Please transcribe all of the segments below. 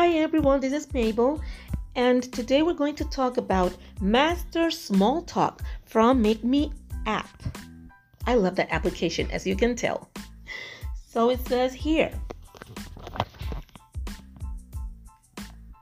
Hi everyone, this is Mabel, and today we're going to talk about Master Small Talk from Make Me app. I love that application, as you can tell. So it says here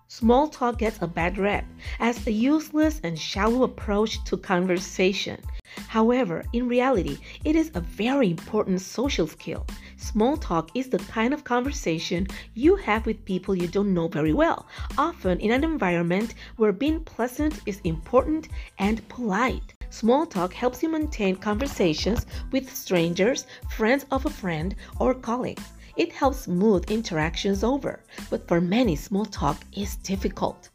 Small talk gets a bad rep as a useless and shallow approach to conversation. However, in reality, it is a very important social skill. Small talk is the kind of conversation you have with people you don't know very well, often in an environment where being pleasant is important and polite. Small talk helps you maintain conversations with strangers, friends of a friend, or colleagues. It helps smooth interactions over, but for many, small talk is difficult.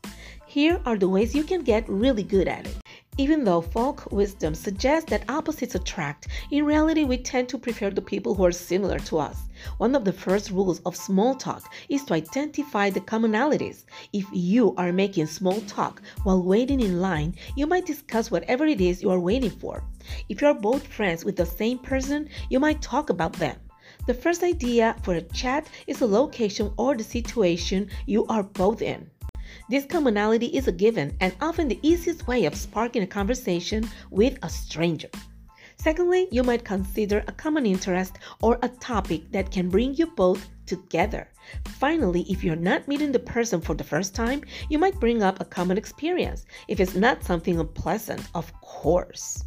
Here are the ways you can get really good at it. Even though folk wisdom suggests that opposites attract, in reality we tend to prefer the people who are similar to us. One of the first rules of small talk is to identify the commonalities. If you are making small talk while waiting in line, you might discuss whatever it is you are waiting for. If you are both friends with the same person, you might talk about them. The first idea for a chat is the location or the situation you are both in. This commonality is a given and often the easiest way of sparking a conversation with a stranger. Secondly, you might consider a common interest or a topic that can bring you both together. Finally, if you're not meeting the person for the first time, you might bring up a common experience. If it's not something unpleasant, of course.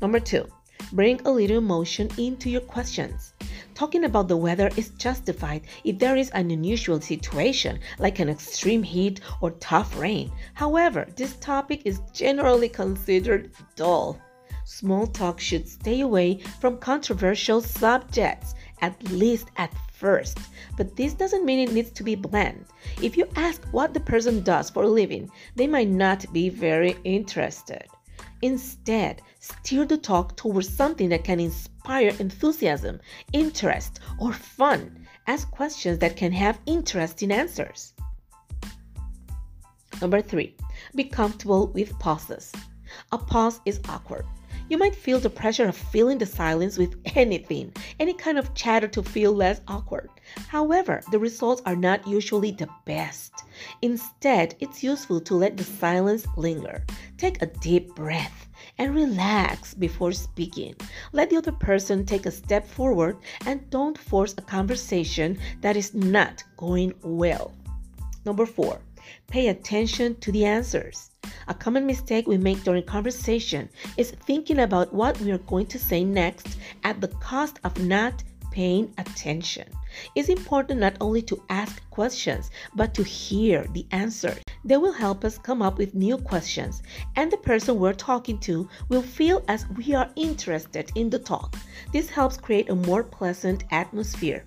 Number two, bring a little emotion into your questions. Talking about the weather is justified if there is an unusual situation like an extreme heat or tough rain. However, this topic is generally considered dull. Small talk should stay away from controversial subjects, at least at first. But this doesn't mean it needs to be bland. If you ask what the person does for a living, they might not be very interested. Instead, steer the talk towards something that can inspire enthusiasm, interest, or fun. Ask questions that can have interesting answers. Number three, be comfortable with pauses. A pause is awkward. You might feel the pressure of filling the silence with anything, any kind of chatter to feel less awkward. However, the results are not usually the best. Instead, it's useful to let the silence linger. Take a deep breath and relax before speaking. Let the other person take a step forward and don't force a conversation that is not going well. Number four, pay attention to the answers. A common mistake we make during conversation is thinking about what we are going to say next at the cost of not paying attention. It's important not only to ask questions, but to hear the answers. They will help us come up with new questions, and the person we're talking to will feel as we are interested in the talk. This helps create a more pleasant atmosphere.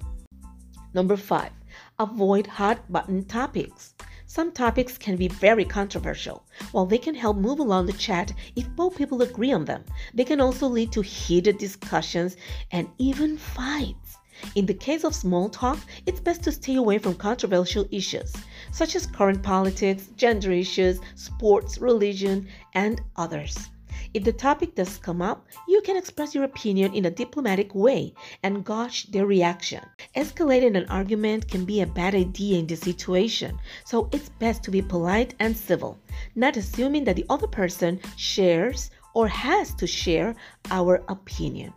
Number five, avoid hot button topics. Some topics can be very controversial. While they can help move along the chat if both people agree on them, they can also lead to heated discussions and even fights. In the case of small talk, it's best to stay away from controversial issues such as current politics, gender issues, sports, religion, and others. If the topic does come up, you can express your opinion in a diplomatic way and gauge their reaction. Escalating an argument can be a bad idea in this situation, so it's best to be polite and civil, not assuming that the other person shares or has to share our opinion.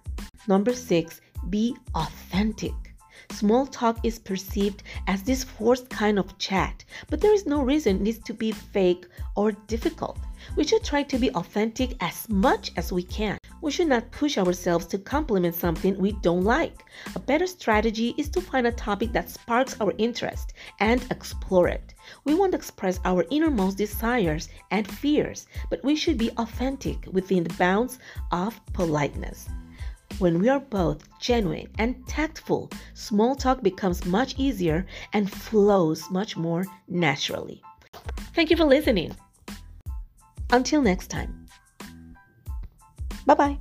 Number six, be authentic. Small talk is perceived as this forced kind of chat, but there is no reason it needs to be fake or difficult. We should try to be authentic as much as we can. We should not push ourselves to compliment something we don't like. A better strategy is to find a topic that sparks our interest and explore it. We want to express our innermost desires and fears, but we should be authentic within the bounds of politeness. When we are both genuine and tactful, small talk becomes much easier and flows much more naturally. Thank you for listening. Until next time. Bye bye.